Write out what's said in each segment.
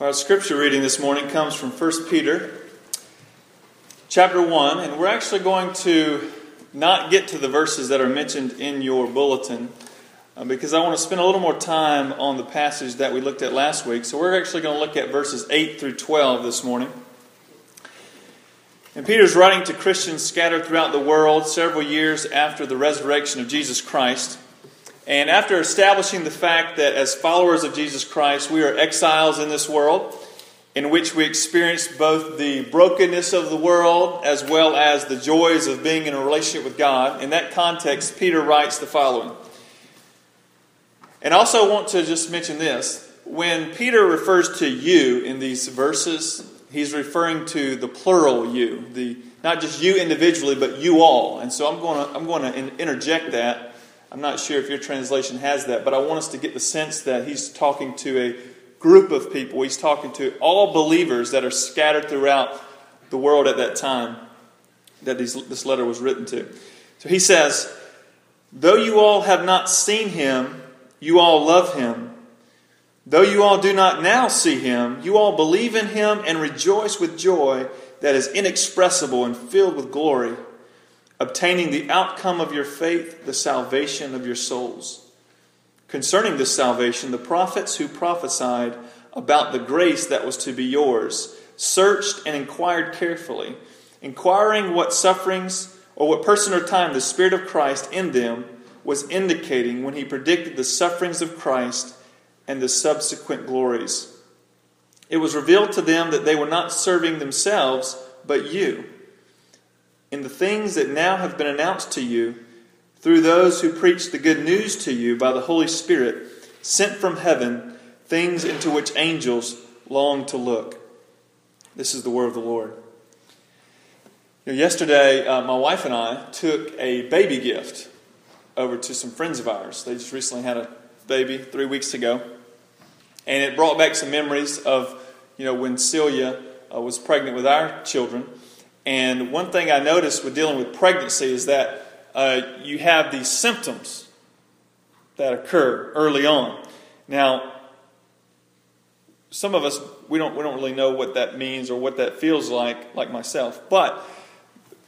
Our scripture reading this morning comes from 1 Peter chapter 1, and we're actually going to not get to the verses that are mentioned in your bulletin uh, because I want to spend a little more time on the passage that we looked at last week. So we're actually going to look at verses 8 through 12 this morning. And Peter's writing to Christians scattered throughout the world several years after the resurrection of Jesus Christ. And after establishing the fact that as followers of Jesus Christ, we are exiles in this world, in which we experience both the brokenness of the world as well as the joys of being in a relationship with God, in that context, Peter writes the following. And I also want to just mention this. When Peter refers to you in these verses, he's referring to the plural you, the not just you individually, but you all. And so I'm going to, I'm going to interject that I'm not sure if your translation has that, but I want us to get the sense that he's talking to a group of people. He's talking to all believers that are scattered throughout the world at that time that these, this letter was written to. So he says, Though you all have not seen him, you all love him. Though you all do not now see him, you all believe in him and rejoice with joy that is inexpressible and filled with glory obtaining the outcome of your faith, the salvation of your souls. Concerning this salvation, the prophets who prophesied about the grace that was to be yours searched and inquired carefully, inquiring what sufferings or what person or time the Spirit of Christ in them was indicating when he predicted the sufferings of Christ and the subsequent glories. It was revealed to them that they were not serving themselves, but you in the things that now have been announced to you through those who preach the good news to you by the Holy Spirit, sent from heaven, things into which angels long to look. This is the word of the Lord. You know, yesterday, uh, my wife and I took a baby gift over to some friends of ours. They just recently had a baby three weeks ago. And it brought back some memories of, you know, when Celia uh, was pregnant with our children. And one thing I noticed with dealing with pregnancy is that uh, you have these symptoms that occur early on. Now, some of us we don't we don't really know what that means or what that feels like, like myself. But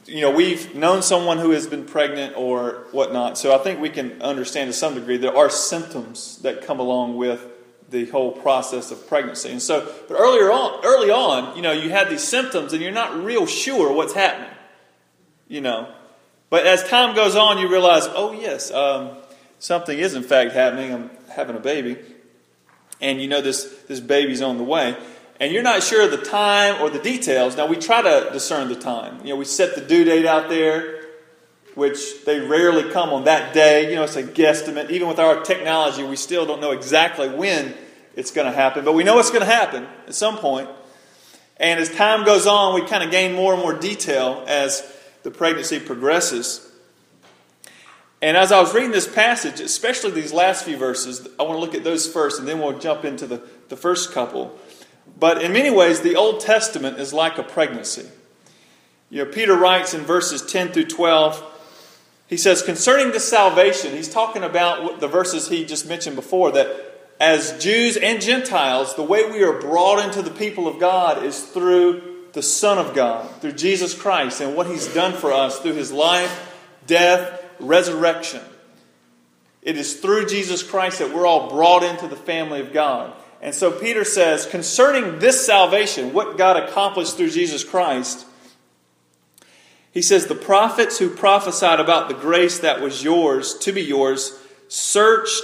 you know, we've known someone who has been pregnant or whatnot, so I think we can understand to some degree there are symptoms that come along with the whole process of pregnancy. And so, but earlier on, early on, you know, you had these symptoms and you're not real sure what's happening, you know. But as time goes on, you realize, oh, yes, um, something is in fact happening. I'm having a baby. And you know this, this baby's on the way. And you're not sure of the time or the details. Now, we try to discern the time. You know, we set the due date out there which they rarely come on that day. You know, it's a guesstimate. Even with our technology, we still don't know exactly when it's going to happen, but we know it's going to happen at some point. And as time goes on, we kind of gain more and more detail as the pregnancy progresses. And as I was reading this passage, especially these last few verses, I want to look at those first and then we'll jump into the, the first couple. But in many ways, the Old Testament is like a pregnancy. You know, Peter writes in verses 10 through 12 he says, concerning the salvation, he's talking about the verses he just mentioned before that as Jews and Gentiles, the way we are brought into the people of God is through the Son of God, through Jesus Christ and what he's done for us through his life, death, resurrection. It is through Jesus Christ that we're all brought into the family of God. And so Peter says, concerning this salvation, what God accomplished through Jesus Christ, he says, The prophets who prophesied about the grace that was yours, to be yours, searched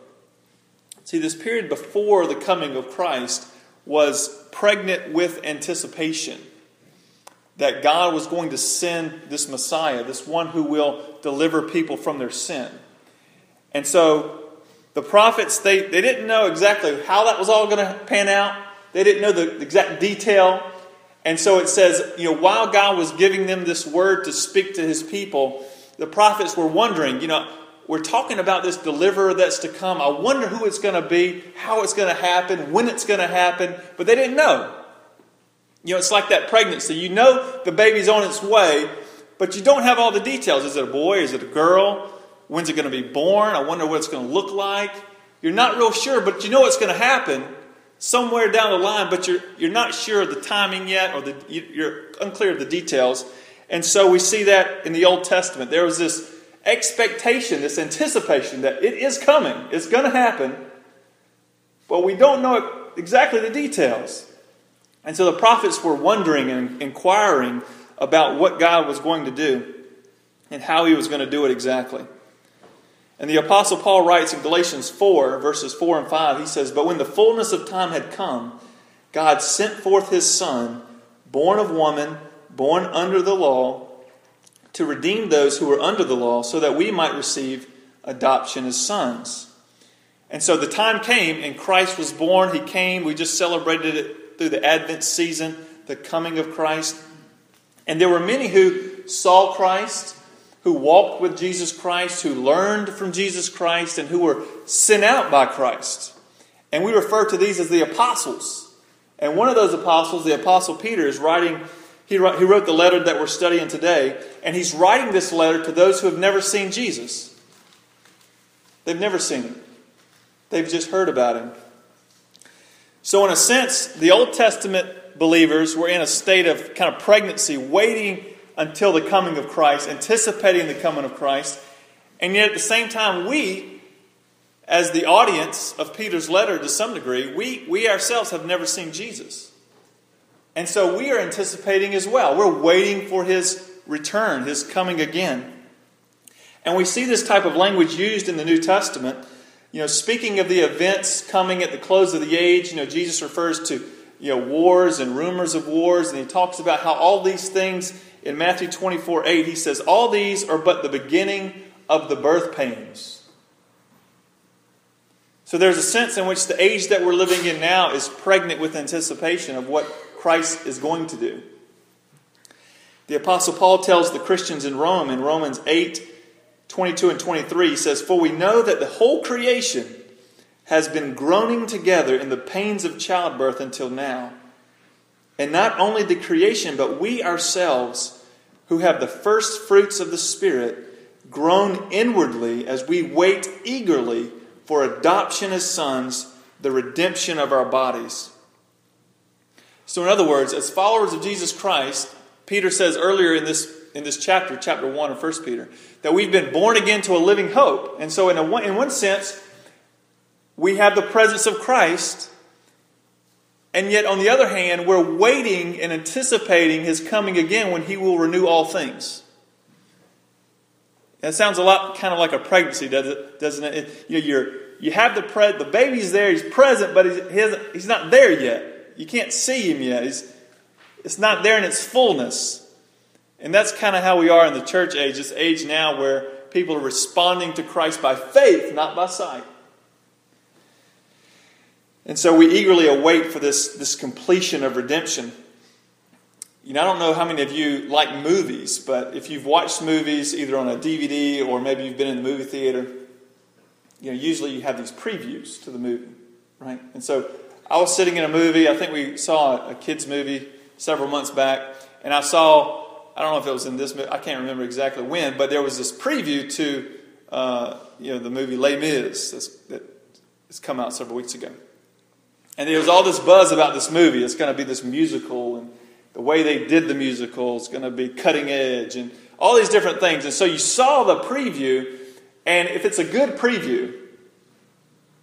See, this period before the coming of Christ was pregnant with anticipation that God was going to send this Messiah, this one who will deliver people from their sin. And so the prophets, they, they didn't know exactly how that was all going to pan out, They didn't know the exact detail. And so it says, you know, while God was giving them this word to speak to his people, the prophets were wondering, you know, we're talking about this deliverer that's to come. I wonder who it's going to be, how it's going to happen, when it's going to happen, but they didn't know. You know, it's like that pregnancy. You know the baby's on its way, but you don't have all the details. Is it a boy? Is it a girl? When's it going to be born? I wonder what it's going to look like. You're not real sure, but you know what's going to happen somewhere down the line, but you're, you're not sure of the timing yet, or the, you're unclear of the details. And so we see that in the Old Testament. There was this expectation, this anticipation that it is coming, it's going to happen, but we don't know exactly the details. And so the prophets were wondering and inquiring about what God was going to do and how he was going to do it exactly. And the Apostle Paul writes in Galatians 4, verses 4 and 5, he says, But when the fullness of time had come, God sent forth his Son, born of woman, born under the law, to redeem those who were under the law, so that we might receive adoption as sons. And so the time came, and Christ was born. He came. We just celebrated it through the Advent season, the coming of Christ. And there were many who saw Christ who walked with Jesus Christ, who learned from Jesus Christ, and who were sent out by Christ. And we refer to these as the apostles. And one of those apostles, the apostle Peter, is writing, he wrote, he wrote the letter that we're studying today, and he's writing this letter to those who have never seen Jesus. They've never seen him, they've just heard about him. So, in a sense, the Old Testament believers were in a state of kind of pregnancy, waiting until the coming of Christ, anticipating the coming of Christ. And yet at the same time, we, as the audience of Peter's letter to some degree, we, we ourselves have never seen Jesus. And so we are anticipating as well. We're waiting for his return, his coming again. And we see this type of language used in the New Testament. You know, speaking of the events coming at the close of the age, you know, Jesus refers to, you know, wars and rumors of wars, and he talks about how all these things in Matthew 24 8, he says, All these are but the beginning of the birth pains. So there's a sense in which the age that we're living in now is pregnant with anticipation of what Christ is going to do. The Apostle Paul tells the Christians in Rome, in Romans 8 22 and 23, he says, For we know that the whole creation has been groaning together in the pains of childbirth until now. And not only the creation, but we ourselves, who have the first fruits of the Spirit, groan inwardly as we wait eagerly for adoption as sons, the redemption of our bodies. So, in other words, as followers of Jesus Christ, Peter says earlier in this, in this chapter, chapter 1 of 1 Peter, that we've been born again to a living hope. And so, in, a, in one sense, we have the presence of Christ and yet, on the other hand, we're waiting and anticipating his coming again when he will renew all things. That sounds a lot kind of like a pregnancy, doesn't it? you, know, you're, you have the pre- the baby's there, he's present, but he's, he's not there yet. You can't see him yet. He's, it's not there in its fullness. And that's kind of how we are in the church age, this age now where people are responding to Christ by faith, not by sight. And so we eagerly await for this, this completion of redemption. You know, I don't know how many of you like movies, but if you've watched movies either on a DVD or maybe you've been in the movie theater, you know, usually you have these previews to the movie, right? And so I was sitting in a movie, I think we saw a kids' movie several months back, and I saw, I don't know if it was in this movie, I can't remember exactly when, but there was this preview to, uh, you know, the movie Les Mis that's, that has come out several weeks ago. And there was all this buzz about this movie. It's going to be this musical, and the way they did the musical is going to be cutting edge, and all these different things. And so you saw the preview, and if it's a good preview,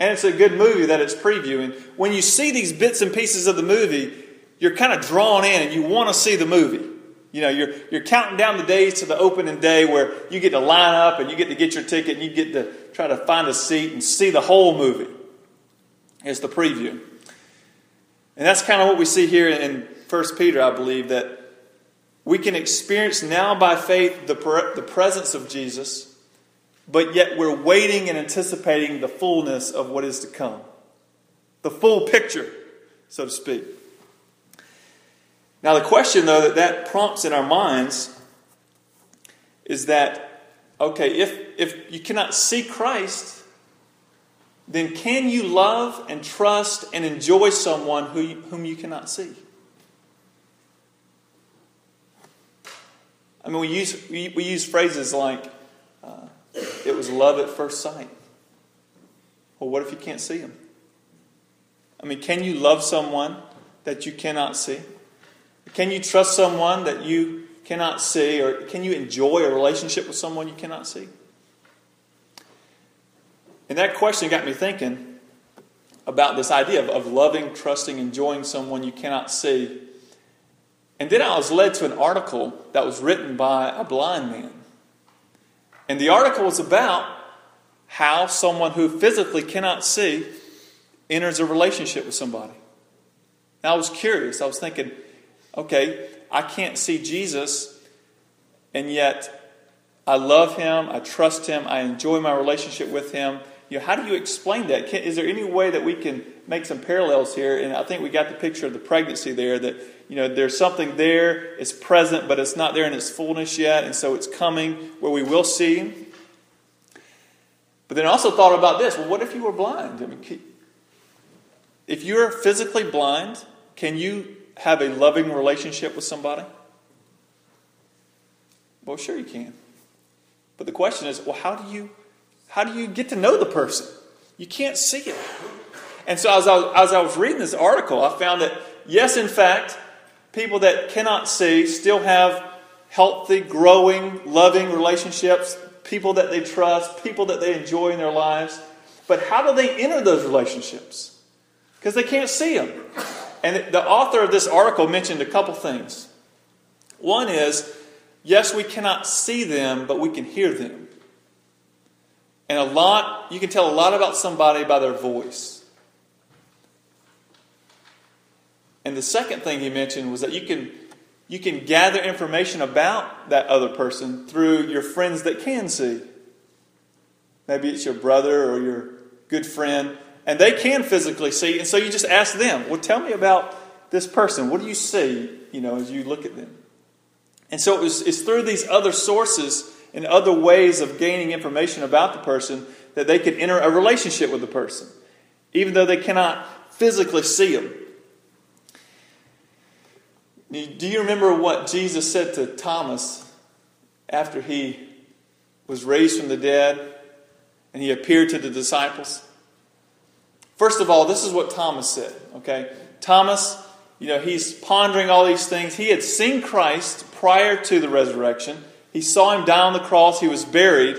and it's a good movie that it's previewing, when you see these bits and pieces of the movie, you're kind of drawn in and you want to see the movie. You know, you're, you're counting down the days to the opening day where you get to line up and you get to get your ticket and you get to try to find a seat and see the whole movie. It's the preview. And that's kind of what we see here in 1 Peter, I believe, that we can experience now by faith the, the presence of Jesus, but yet we're waiting and anticipating the fullness of what is to come. The full picture. so to speak. Now, the question, though, that that prompts in our minds is that, okay, if, if you cannot see Christ, then can you love and trust and enjoy someone who you, whom you cannot see? I mean, we use, we, we use phrases like, uh, it was love at first sight. Well, what if you can't see them? I mean, can you love someone that you cannot see? Can you trust someone that you cannot see? Or can you enjoy a relationship with someone you cannot see? And that question got me thinking about this idea of, of loving, trusting, enjoying someone you cannot see. And then I was led to an article that was written by a blind man. And the article was about how someone who physically cannot see enters a relationship with somebody. And I was curious. I was thinking, okay, I can't see Jesus, and yet I love him, I trust him, I enjoy my relationship with him. You know, how do you explain that? Can, is there any way that we can make some parallels here? And I think we got the picture of the pregnancy there that, you know, there's something there, it's present, but it's not there in its fullness yet, and so it's coming where we will see. But then I also thought about this well, what if you were blind? I mean, if you're physically blind, can you have a loving relationship with somebody? Well, sure you can. But the question is, well, how do you how do you get to know the person? You can't see it. And so as I, as I was reading this article, I found that yes, in fact, people that cannot see still have healthy, growing, loving relationships, people that they trust, people that they enjoy in their lives. But how do they enter those relationships? Because they can't see them. And the author of this article mentioned a couple things. One is, yes, we cannot see them, but we can hear them. And a lot, you can tell a lot about somebody by their voice. And the second thing he mentioned was that you can you can gather information about that other person through your friends that can see. Maybe it's your brother or your good friend and they can physically see. And so you just ask them, well, tell me about this person. What do you see, you know, as you look at them? And so it was, it's through these other sources and other ways of gaining information about the person that they can enter a relationship with the person, even though they cannot physically see them. Do you remember what Jesus said to Thomas after he was raised from the dead and he appeared to the disciples? First of all, this is what Thomas said, okay? Thomas, you know, he's pondering all these things. He had seen Christ prior to the resurrection. He saw him die on the cross, he was buried.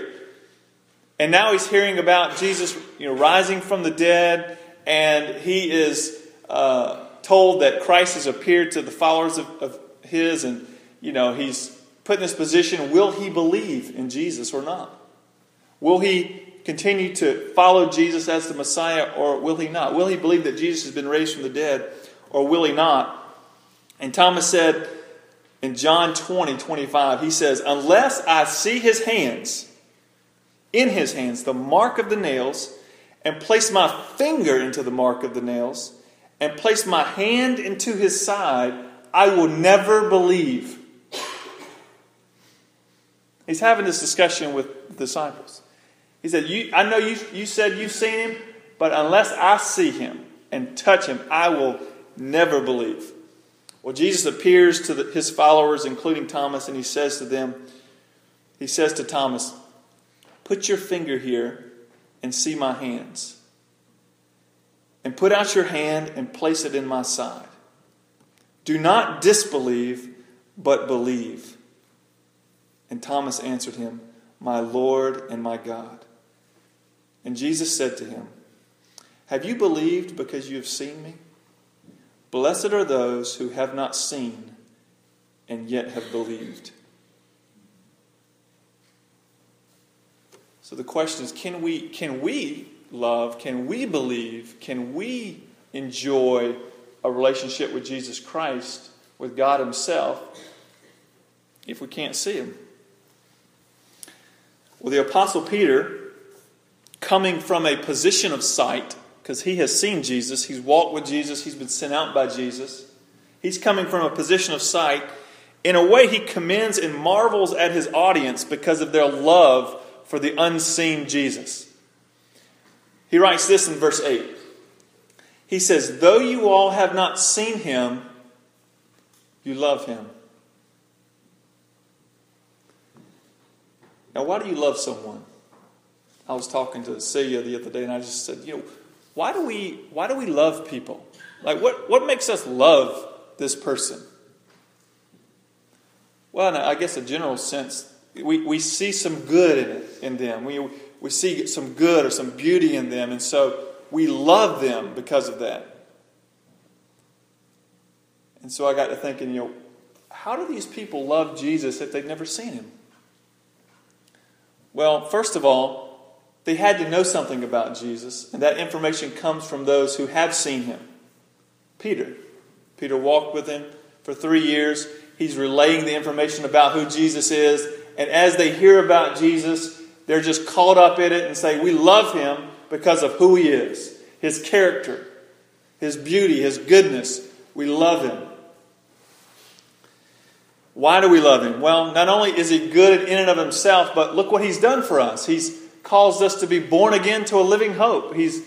And now he's hearing about Jesus, you know, rising from the dead, and he is uh, told that Christ has appeared to the followers of, of his, and you know he's put in this position. Will he believe in Jesus or not? Will he continue to follow Jesus as the Messiah or will he not? Will he believe that Jesus has been raised from the dead or will he not? And Thomas said in John 20, 25, he says, Unless I see his hands, in his hands, the mark of the nails, and place my finger into the mark of the nails, and place my hand into his side, I will never believe. He's having this discussion with the disciples. He said, I know you, you said you've seen him, but unless I see him and touch him, I will never believe. Well, Jesus appears to the, his followers, including Thomas, and he says to them, He says to Thomas, Put your finger here and see my hands. And put out your hand and place it in my side. Do not disbelieve, but believe. And Thomas answered him, My Lord and my God. And Jesus said to him, Have you believed because you have seen me? Blessed are those who have not seen and yet have believed. So the question is can we, can we love? Can we believe? Can we enjoy a relationship with Jesus Christ, with God Himself, if we can't see Him? Well, the Apostle Peter coming from a position of sight because he has seen Jesus. He's walked with Jesus. He's been sent out by Jesus. He's coming from a position of sight. In a way, he commends and marvels at his audience because of their love for the unseen Jesus. He writes this in verse 8. He says, Though you all have not seen him, you love him. Now, why do you love someone? I was talking to Celia the other day, and I just said, you know, why do we why do we love people? Like, what what makes us love this person? Well, I guess a general sense, we, we see some good in it in them. We we see some good or some beauty in them, and so we love them because of that. And so I got to thinking, you know, how do these people love Jesus if they've never seen him? Well, first of all, they had to know something about Jesus, and that information comes from those who have seen him. Peter. Peter walked with him for three years. He's relaying the information about who Jesus is, and as they hear about Jesus, they're just caught up in it and say, We love him because of who he is, his character, his beauty, his goodness. We love him. Why do we love him? Well, not only is he good in and of himself, but look what he's done for us. He's caused us to be born again to a living hope. He's,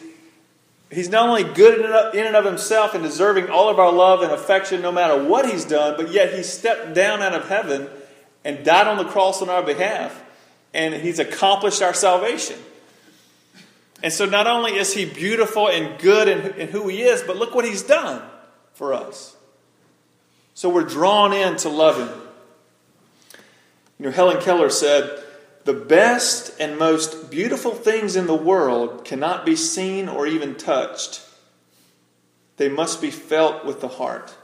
he's not only good in and of himself and deserving all of our love and affection no matter what he's done, but yet he stepped down out of heaven and died on the cross on our behalf. And he's accomplished our salvation. And so not only is he beautiful and good in, in who he is, but look what he's done for us. So we're drawn in to love him. You know, Helen Keller said, The best and most beautiful things in the world cannot be seen or even touched. They must be felt with the heart.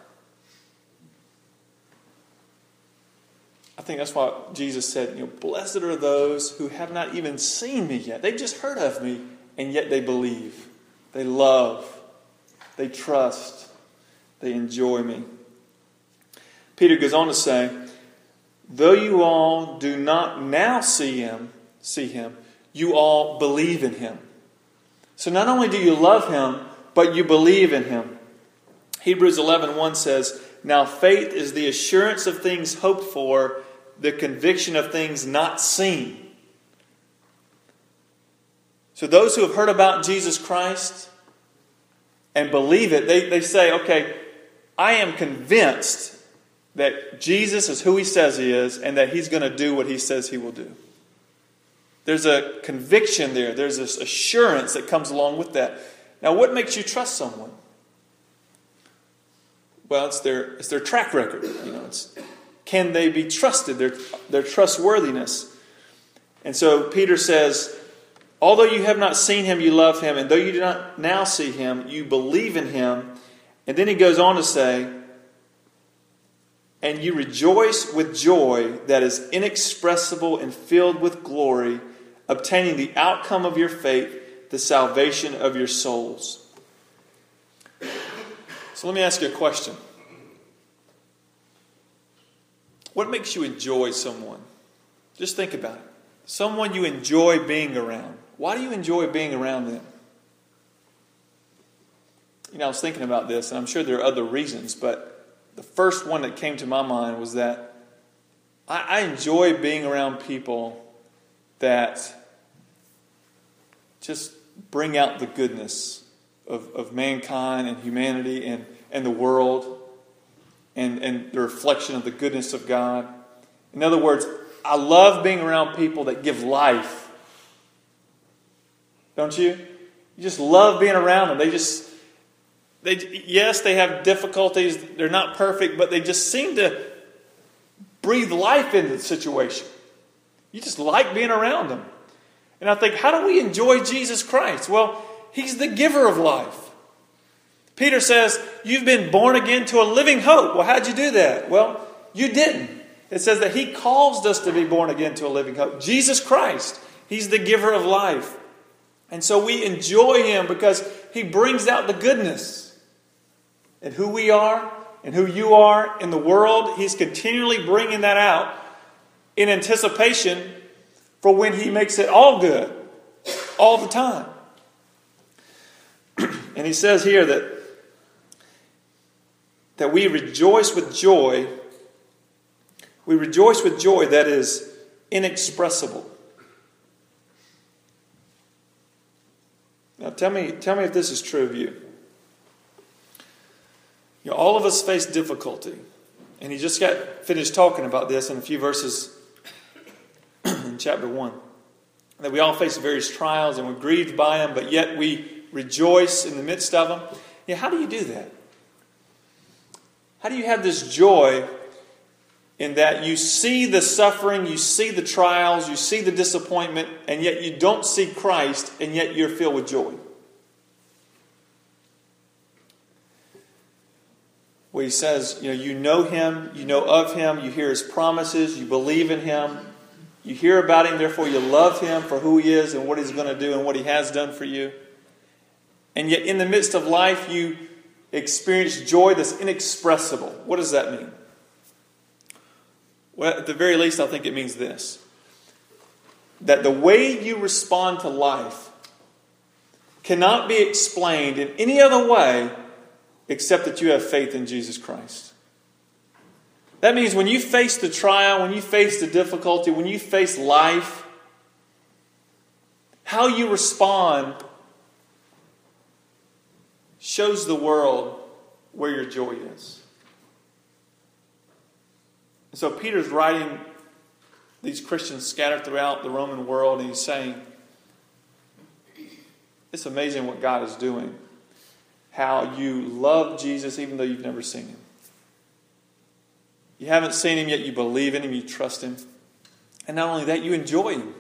I think that's why Jesus said, you know, blessed are those who have not even seen me yet. They've just heard of me, and yet they believe. They love. They trust. They enjoy me. Peter goes on to say, Though you all do not now see him, see him, you all believe in him. So not only do you love him, but you believe in him. Hebrews 11:1 says, "Now faith is the assurance of things hoped for, the conviction of things not seen." So those who have heard about Jesus Christ and believe it, they, they say, okay, I am convinced that Jesus is who he says he is and that he's going to do what he says he will do. There's a conviction there, there's this assurance that comes along with that. Now, what makes you trust someone? Well, it's their, it's their track record. You know, it's, can they be trusted? Their, their trustworthiness. And so Peter says, Although you have not seen him, you love him. And though you do not now see him, you believe in him. And then he goes on to say, and you rejoice with joy that is inexpressible and filled with glory, obtaining the outcome of your faith, the salvation of your souls. So let me ask you a question. What makes you enjoy someone? Just think about it. Someone you enjoy being around. Why do you enjoy being around them? You know, I was thinking about this, and I'm sure there are other reasons, but the first one that came to my mind was that I, I enjoy being around people that just bring out the goodness of, of mankind and humanity and, and the world and, and the reflection of the goodness of God. In other words, I love being around people that give life. Don't you? You just love being around them. They just they, yes, they have difficulties. They're not perfect, but they just seem to breathe life into the situation. You just like being around them. And I think, how do we enjoy Jesus Christ? Well, He's the giver of life. Peter says, You've been born again to a living hope. Well, how'd you do that? Well, you didn't. It says that He caused us to be born again to a living hope. Jesus Christ, He's the giver of life. And so we enjoy Him because He brings out the goodness and who we are and who you are in the world. He's continually bringing that out in anticipation for when He makes it all good, all the time. And he says here that, that we rejoice with joy. We rejoice with joy that is inexpressible. Now tell me, tell me if this is true of you. you know, all of us face difficulty. And he just got finished talking about this in a few verses in chapter 1. That we all face various trials and we're grieved by them, but yet we rejoice in the midst of them. Yeah, how do you do that? How do you have this joy in that you see the suffering, you see the trials, you see the disappointment, and yet you don't see Christ, and yet you're filled with joy. Where he says, you know, you know him, you know of him, you hear his promises, you believe in him, you hear about him, therefore you love him for who he is and what he's going to do and what he has done for you. And yet, in the midst of life, you experience joy that's inexpressible. What does that mean? Well, at the very least, I think it means this that the way you respond to life cannot be explained in any other way except that you have faith in Jesus Christ. That means when you face the trial, when you face the difficulty, when you face life, how you respond shows the world where your joy is. And So Peter's writing these Christians scattered throughout the Roman world, and he's saying, It's amazing what God is doing. How you love Jesus even though you've never seen him. You haven't seen him yet, you believe in him, you trust him. And not only that, you enjoy him.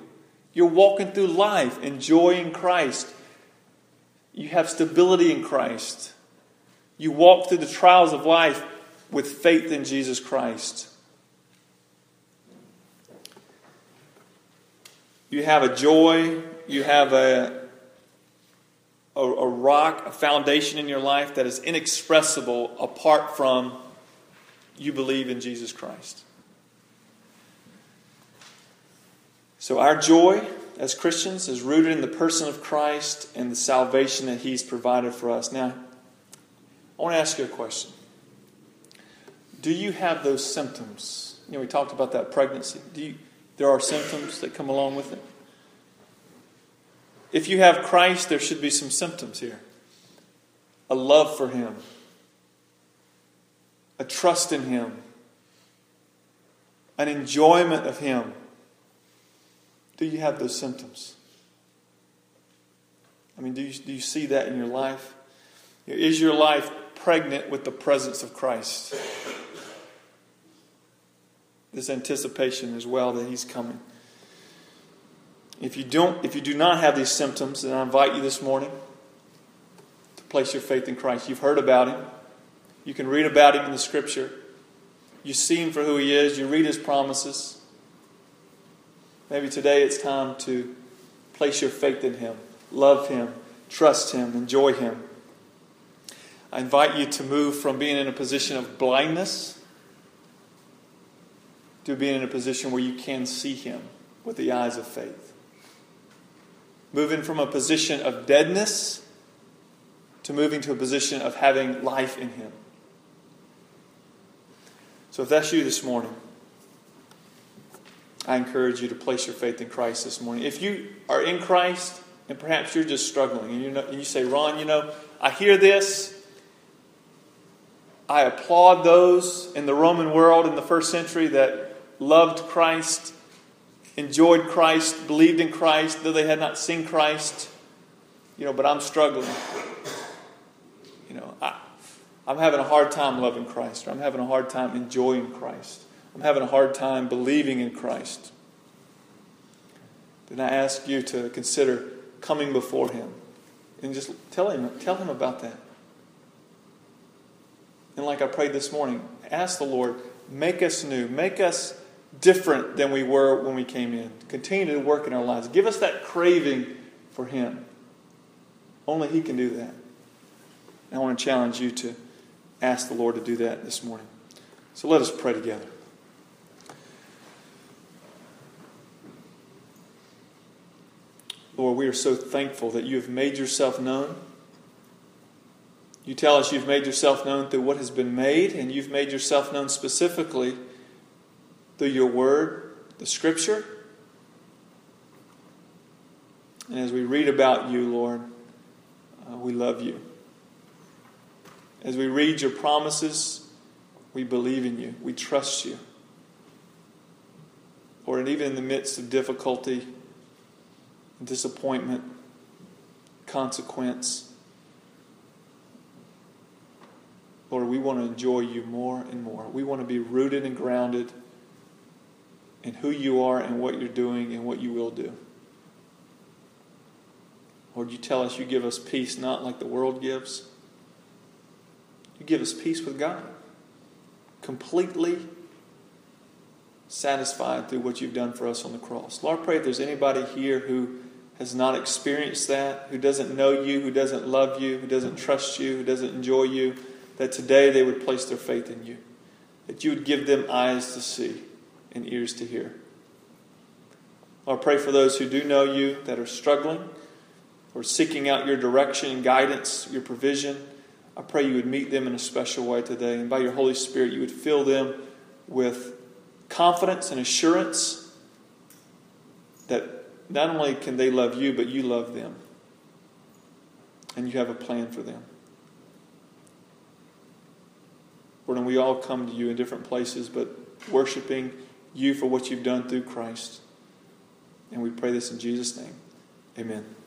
You're walking through life enjoying Christ. You have stability in Christ. You walk through the trials of life with faith in Jesus Christ. You have a joy, you have a, a, a, rock, a foundation in your life that is inexpressible apart from you believe in Jesus Christ. So, our joy as Christians is rooted in the person of Christ and the salvation that He's provided for us. Now, I want to ask you a question. Do you have those symptoms? You know, we talked about that pregnancy. Do you, there are symptoms that come along with it. If you have Christ, there should be some symptoms here a love for Him, a trust in Him, an enjoyment of Him. Do you have those symptoms? I mean, do you, do you see that in your life? Is your life pregnant with the presence of Christ? this anticipation as well that he's coming. If you don't if you do not have these symptoms, then I invite you this morning to place your faith in Christ. You've heard about him. You can read about him in the scripture. You see him for who he is, you read his promises. Maybe today it's time to place your faith in him, love him, trust him, enjoy him. I invite you to move from being in a position of blindness to being in a position where you can see Him with the eyes of faith. Moving from a position of deadness to moving to a position of having life in Him. So if that's you this morning, I encourage you to place your faith in Christ this morning. If you are in Christ and perhaps you're just struggling and you, know, and you say, Ron, you know, I hear this. I applaud those in the Roman world in the first century that loved Christ, enjoyed Christ, believed in Christ, though they had not seen Christ. You know, but I'm struggling. You know, I, I'm having a hard time loving Christ, or I'm having a hard time enjoying Christ. I'm having a hard time believing in Christ. Then I ask you to consider coming before Him and just tell Him, tell Him about that. And like I prayed this morning, ask the Lord, make us new, make us different than we were when we came in. Continue to work in our lives. Give us that craving for Him. Only He can do that. And I want to challenge you to ask the Lord to do that this morning. So let us pray together. Lord, we are so thankful that you have made yourself known. You tell us you've made yourself known through what has been made, and you've made yourself known specifically through your word, the scripture. And as we read about you, Lord, uh, we love you. As we read your promises, we believe in you. We trust you. Lord, and even in the midst of difficulty, disappointment, consequence, Lord, we want to enjoy you more and more. We want to be rooted and grounded in who you are and what you're doing and what you will do. Lord, you tell us you give us peace not like the world gives. You give us peace with God. Completely satisfied through what you've done for us on the cross. Lord, I pray if there's anybody here who has not experienced that, who doesn't know you, who doesn't love you, who doesn't trust you, who doesn't enjoy you, that today they would place their faith in you. That you would give them eyes to see and ears to hear. Lord, I pray for those who do know you that are struggling or seeking out your direction and guidance, your provision. I pray you would meet them in a special way today. And by your Holy Spirit, you would fill them with confidence and assurance that not only can they love you, but you love them. And you have a plan for them. Lord, and we all come to you in different places, but worshiping you for what you've done through Christ. And we pray this in Jesus' name. Amen.